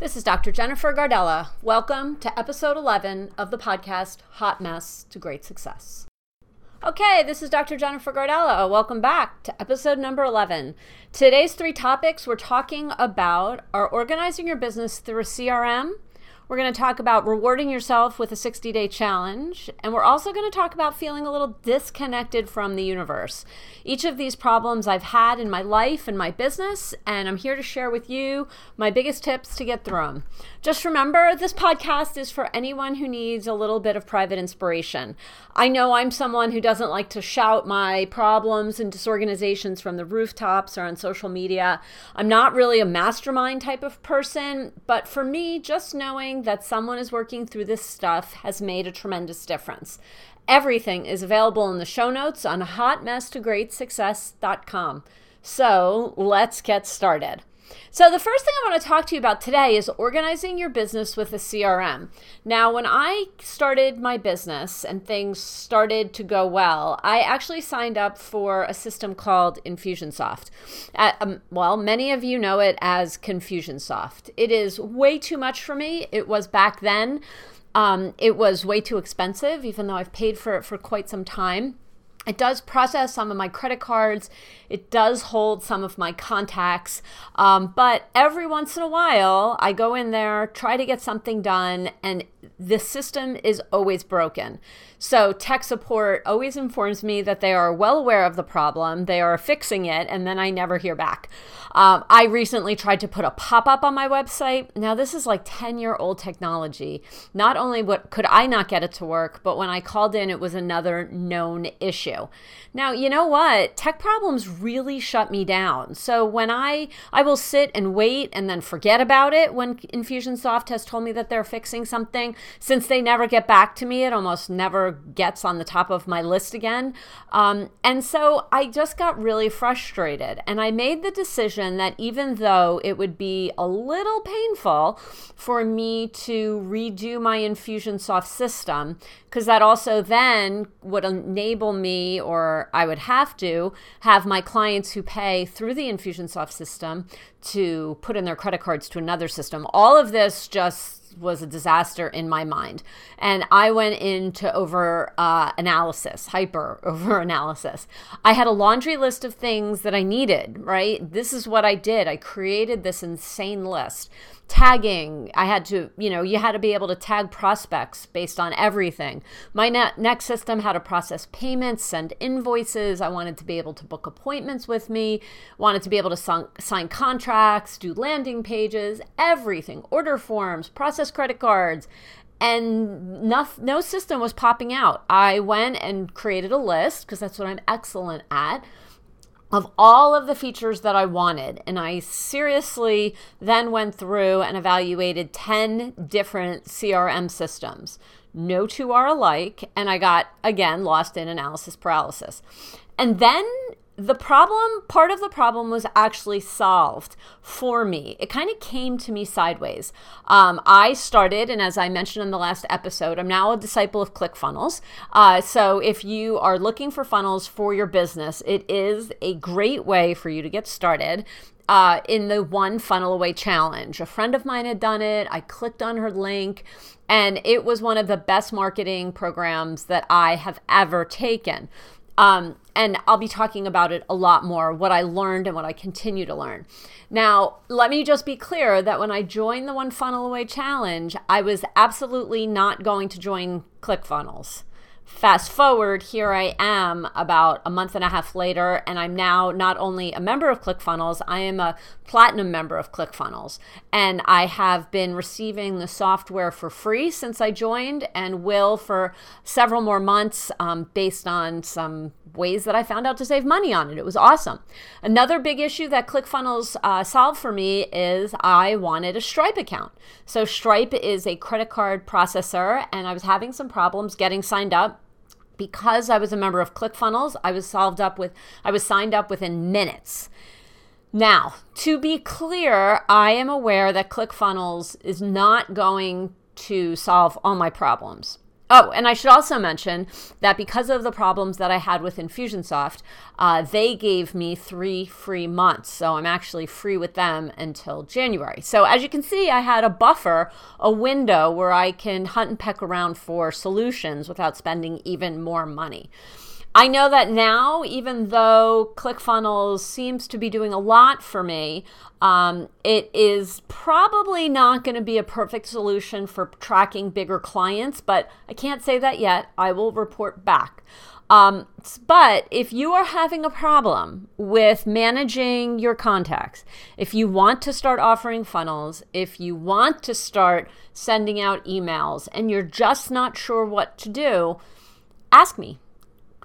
This is Dr. Jennifer Gardella. Welcome to episode 11 of the podcast Hot Mess to Great Success. Okay, this is Dr. Jennifer Gardella. Welcome back to episode number 11. Today's three topics we're talking about are organizing your business through a CRM, we're going to talk about rewarding yourself with a 60 day challenge, and we're also going to talk about feeling a little disconnected from the universe. Each of these problems I've had in my life and my business, and I'm here to share with you my biggest tips to get through them. Just remember, this podcast is for anyone who needs a little bit of private inspiration. I know I'm someone who doesn't like to shout my problems and disorganizations from the rooftops or on social media. I'm not really a mastermind type of person, but for me, just knowing that someone is working through this stuff has made a tremendous difference. Everything is available in the show notes on hotmesstogreatsuccess.com. So let's get started. So, the first thing I want to talk to you about today is organizing your business with a CRM. Now, when I started my business and things started to go well, I actually signed up for a system called Infusionsoft. Uh, um, well, many of you know it as Confusionsoft. It is way too much for me. It was back then. Um, it was way too expensive, even though I've paid for it for quite some time. It does process some of my credit cards. It does hold some of my contacts. Um, but every once in a while, I go in there, try to get something done, and the system is always broken. So, tech support always informs me that they are well aware of the problem, they are fixing it, and then I never hear back. Um, I recently tried to put a pop up on my website. Now, this is like 10 year old technology. Not only what, could I not get it to work, but when I called in, it was another known issue. Now, you know what? Tech problems really shut me down. So, when I, I will sit and wait and then forget about it when Infusionsoft has told me that they're fixing something, since they never get back to me, it almost never gets on the top of my list again. Um, and so I just got really frustrated. And I made the decision that even though it would be a little painful for me to redo my Infusionsoft system, because that also then would enable me, or I would have to, have my clients who pay through the Infusionsoft system to put in their credit cards to another system. All of this just was a disaster in my mind. And I went into over uh, analysis, hyper over analysis. I had a laundry list of things that I needed, right? This is what I did. I created this insane list tagging. I had to you know you had to be able to tag prospects based on everything. My next system had to process payments send invoices. I wanted to be able to book appointments with me wanted to be able to sign, sign contracts do landing pages everything order forms process credit cards and no, no system was popping out. I went and created a list because that's what i'm excellent at of all of the features that I wanted. And I seriously then went through and evaluated 10 different CRM systems. No two are alike. And I got, again, lost in analysis paralysis. And then the problem, part of the problem was actually solved for me. It kind of came to me sideways. Um, I started, and as I mentioned in the last episode, I'm now a disciple of ClickFunnels. Uh, so if you are looking for funnels for your business, it is a great way for you to get started. Uh, in the one funnel away challenge. A friend of mine had done it. I clicked on her link, and it was one of the best marketing programs that I have ever taken. Um, and I'll be talking about it a lot more, what I learned and what I continue to learn. Now, let me just be clear that when I joined the One Funnel Away Challenge, I was absolutely not going to join ClickFunnels. Fast forward, here I am about a month and a half later, and I'm now not only a member of ClickFunnels, I am a platinum member of ClickFunnels. And I have been receiving the software for free since I joined and will for several more months um, based on some ways that I found out to save money on it. It was awesome. Another big issue that ClickFunnels uh, solved for me is I wanted a Stripe account. So, Stripe is a credit card processor, and I was having some problems getting signed up because I was a member of ClickFunnels, I was solved up with I was signed up within minutes. Now, to be clear, I am aware that ClickFunnels is not going to solve all my problems. Oh, and I should also mention that because of the problems that I had with Infusionsoft, uh, they gave me three free months. So I'm actually free with them until January. So as you can see, I had a buffer, a window where I can hunt and peck around for solutions without spending even more money. I know that now, even though ClickFunnels seems to be doing a lot for me, um, it is probably not going to be a perfect solution for tracking bigger clients, but I can't say that yet. I will report back. Um, but if you are having a problem with managing your contacts, if you want to start offering funnels, if you want to start sending out emails and you're just not sure what to do, ask me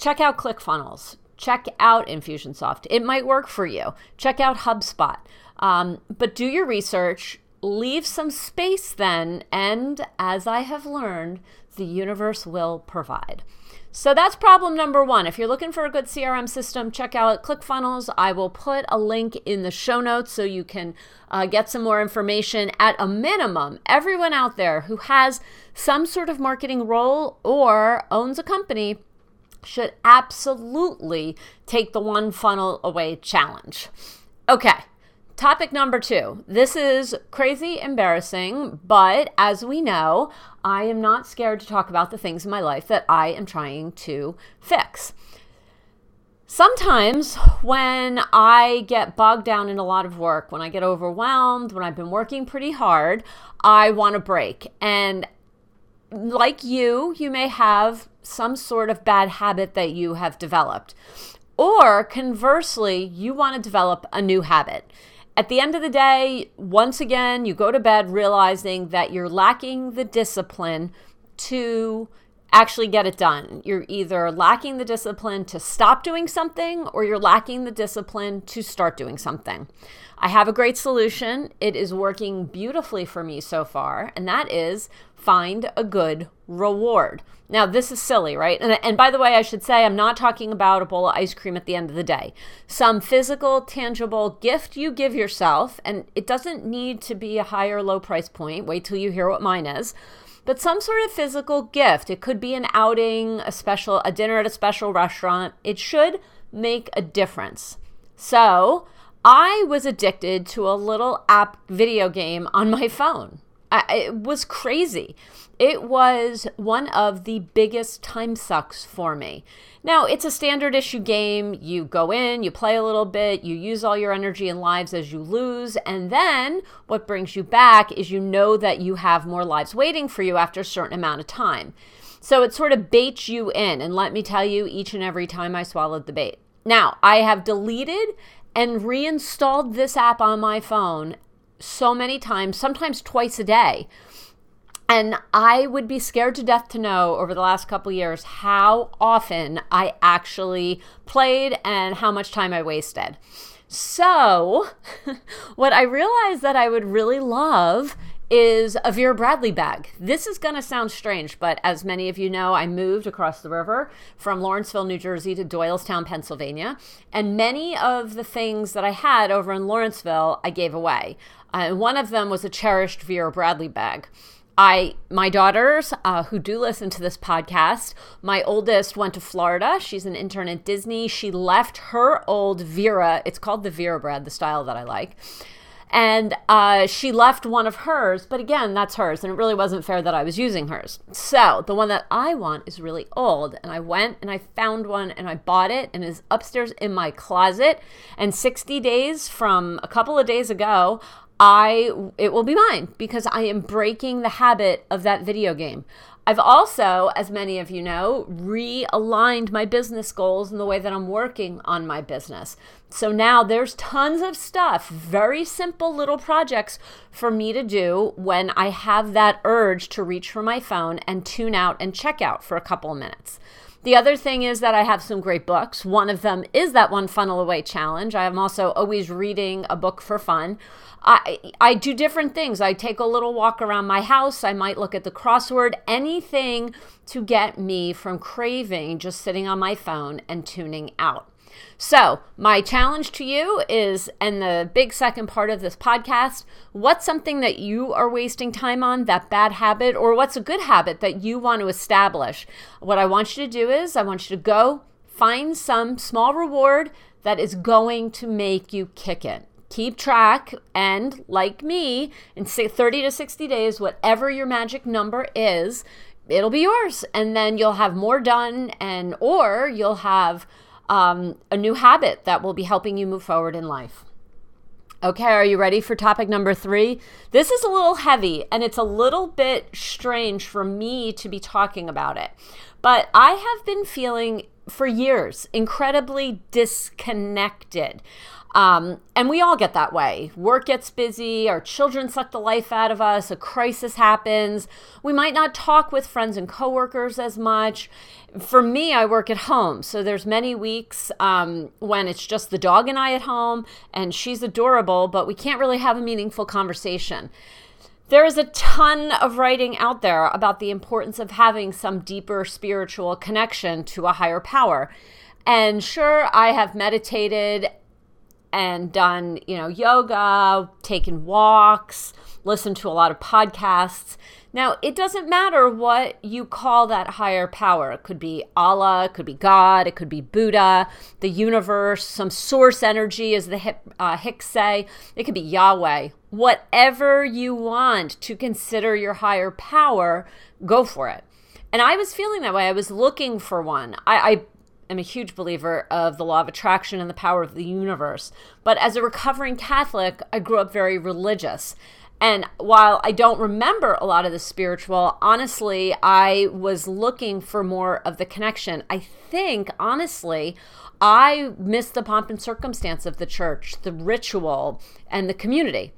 check out ClickFunnels. Check out Infusionsoft. It might work for you. Check out HubSpot. Um, but do your research, leave some space then, and as I have learned, the universe will provide. So that's problem number one. If you're looking for a good CRM system, check out ClickFunnels. I will put a link in the show notes so you can uh, get some more information. At a minimum, everyone out there who has some sort of marketing role or owns a company should absolutely take the one funnel away challenge. Okay, topic number two. This is crazy embarrassing, but as we know, I am not scared to talk about the things in my life that I am trying to fix. Sometimes when I get bogged down in a lot of work, when I get overwhelmed, when I've been working pretty hard, I want a break. And like you, you may have some sort of bad habit that you have developed. Or conversely, you want to develop a new habit. At the end of the day, once again, you go to bed realizing that you're lacking the discipline to actually get it done. You're either lacking the discipline to stop doing something or you're lacking the discipline to start doing something. I have a great solution. It is working beautifully for me so far, and that is find a good reward. Now, this is silly, right? And, and by the way, I should say I'm not talking about a bowl of ice cream at the end of the day. Some physical, tangible gift you give yourself, and it doesn't need to be a high or low price point. Wait till you hear what mine is but some sort of physical gift. It could be an outing, a special, a dinner at a special restaurant. It should make a difference. So I was addicted to a little app video game on my phone. I, it was crazy. It was one of the biggest time sucks for me. Now, it's a standard issue game. You go in, you play a little bit, you use all your energy and lives as you lose, and then what brings you back is you know that you have more lives waiting for you after a certain amount of time. So it sort of baits you in, and let me tell you, each and every time I swallowed the bait. Now, I have deleted and reinstalled this app on my phone so many times, sometimes twice a day. And I would be scared to death to know over the last couple years how often I actually played and how much time I wasted. So, what I realized that I would really love is a Vera Bradley bag. This is going to sound strange, but as many of you know, I moved across the river from Lawrenceville, New Jersey to Doylestown, Pennsylvania. And many of the things that I had over in Lawrenceville, I gave away. Uh, one of them was a cherished Vera Bradley bag. I, my daughters uh, who do listen to this podcast, my oldest went to Florida. She's an intern at Disney. She left her old Vera. It's called the Vera Bread, the style that I like and uh, she left one of hers, but again, that's hers, and it really wasn't fair that I was using hers. So the one that I want is really old, and I went and I found one and I bought it, and is upstairs in my closet. And 60 days from a couple of days ago, I it will be mine because I am breaking the habit of that video game. I've also, as many of you know, realigned my business goals in the way that I'm working on my business. So now there's tons of stuff, very simple little projects for me to do when I have that urge to reach for my phone and tune out and check out for a couple of minutes. The other thing is that I have some great books. One of them is that One Funnel Away Challenge. I am also always reading a book for fun. I, I do different things. I take a little walk around my house. I might look at the crossword, anything to get me from craving just sitting on my phone and tuning out. So, my challenge to you is, and the big second part of this podcast, what's something that you are wasting time on, that bad habit, or what's a good habit that you want to establish? What I want you to do is, I want you to go find some small reward that is going to make you kick it. Keep track, and like me, in 30 to 60 days, whatever your magic number is, it'll be yours. And then you'll have more done, and or you'll have um, a new habit that will be helping you move forward in life. Okay, are you ready for topic number three? This is a little heavy and it's a little bit strange for me to be talking about it. But I have been feeling for years incredibly disconnected. Um, and we all get that way. Work gets busy, our children suck the life out of us, a crisis happens. We might not talk with friends and coworkers as much. For me, I work at home, so there's many weeks um, when it's just the dog and I at home, and she's adorable, but we can't really have a meaningful conversation. There is a ton of writing out there about the importance of having some deeper spiritual connection to a higher power. And sure, I have meditated and done, you know, yoga, taken walks, listened to a lot of podcasts. Now, it doesn't matter what you call that higher power. It could be Allah, it could be God, it could be Buddha, the universe, some source energy, as the uh, Hicks say. It could be Yahweh. Whatever you want to consider your higher power, go for it. And I was feeling that way. I was looking for one. I, I am a huge believer of the law of attraction and the power of the universe. But as a recovering Catholic, I grew up very religious. And while I don't remember a lot of the spiritual, honestly, I was looking for more of the connection. I think, honestly, I missed the pomp and circumstance of the church, the ritual, and the community.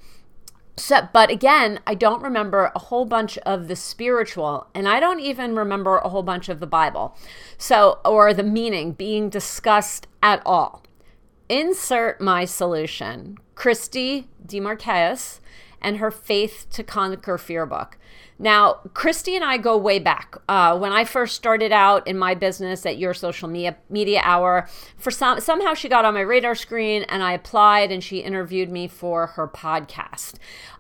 So, but again, I don't remember a whole bunch of the spiritual, and I don't even remember a whole bunch of the Bible. So, or the meaning being discussed at all. Insert my solution Christy DeMarcais and her Faith to Conquer Fear book. Now, Christy and I go way back. Uh, when I first started out in my business at Your Social Media, Media Hour, for some somehow she got on my radar screen, and I applied, and she interviewed me for her podcast.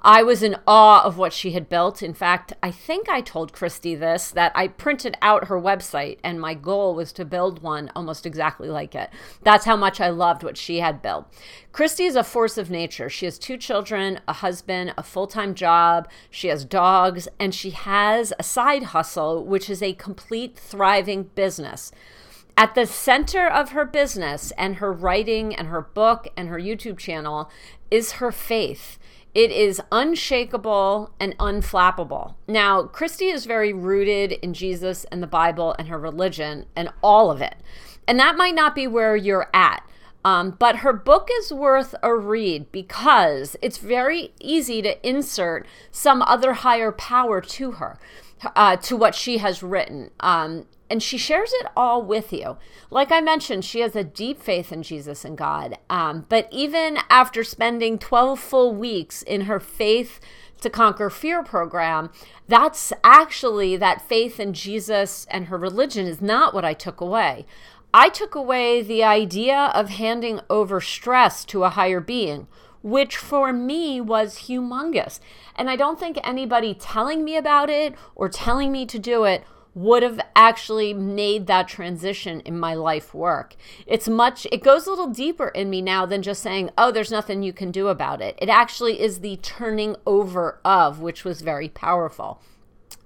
I was in awe of what she had built. In fact, I think I told Christy this that I printed out her website, and my goal was to build one almost exactly like it. That's how much I loved what she had built. Christy is a force of nature. She has two children, a husband, a full time job. She has dogs, and she has a side hustle, which is a complete thriving business. At the center of her business and her writing and her book and her YouTube channel is her faith. It is unshakable and unflappable. Now, Christy is very rooted in Jesus and the Bible and her religion and all of it. And that might not be where you're at. Um, but her book is worth a read because it's very easy to insert some other higher power to her, uh, to what she has written. Um, and she shares it all with you. Like I mentioned, she has a deep faith in Jesus and God. Um, but even after spending 12 full weeks in her faith to conquer fear program, that's actually that faith in Jesus and her religion is not what I took away. I took away the idea of handing over stress to a higher being, which for me was humongous. And I don't think anybody telling me about it or telling me to do it would have actually made that transition in my life work. It's much, it goes a little deeper in me now than just saying, oh, there's nothing you can do about it. It actually is the turning over of, which was very powerful.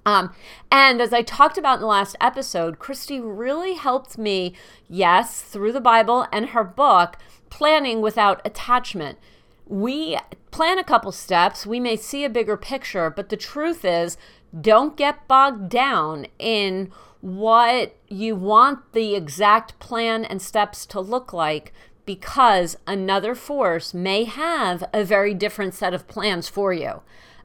Um, and as I talked about in the last episode, Christy really helped me, yes, through the Bible and her book, planning without attachment. We plan a couple steps, we may see a bigger picture, but the truth is, don't get bogged down in what you want the exact plan and steps to look like because another force may have a very different set of plans for you.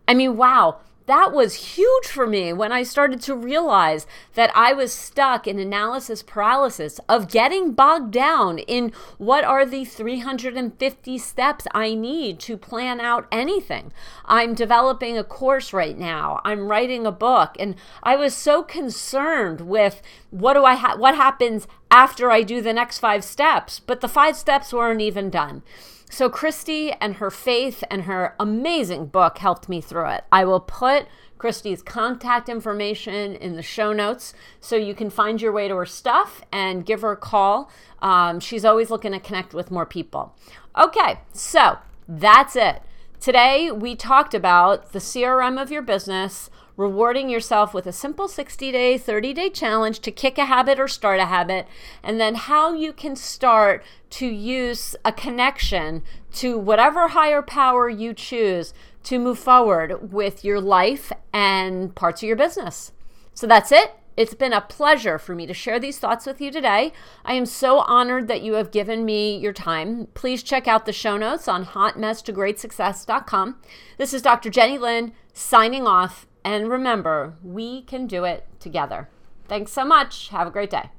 I mean, wow, that was huge for me when I started to realize that I was stuck in analysis paralysis of getting bogged down in what are the 350 steps I need to plan out anything. I'm developing a course right now. I'm writing a book and I was so concerned with what do I ha- what happens after I do the next 5 steps, but the 5 steps weren't even done. So, Christy and her faith and her amazing book helped me through it. I will put Christy's contact information in the show notes so you can find your way to her stuff and give her a call. Um, she's always looking to connect with more people. Okay, so that's it. Today, we talked about the CRM of your business rewarding yourself with a simple 60 day, 30 day challenge to kick a habit or start a habit, and then how you can start to use a connection to whatever higher power you choose to move forward with your life and parts of your business. So that's it. It's been a pleasure for me to share these thoughts with you today. I am so honored that you have given me your time. Please check out the show notes on hotmesstogreatsuccess.com. This is Dr. Jenny Lynn signing off and remember, we can do it together. Thanks so much. Have a great day.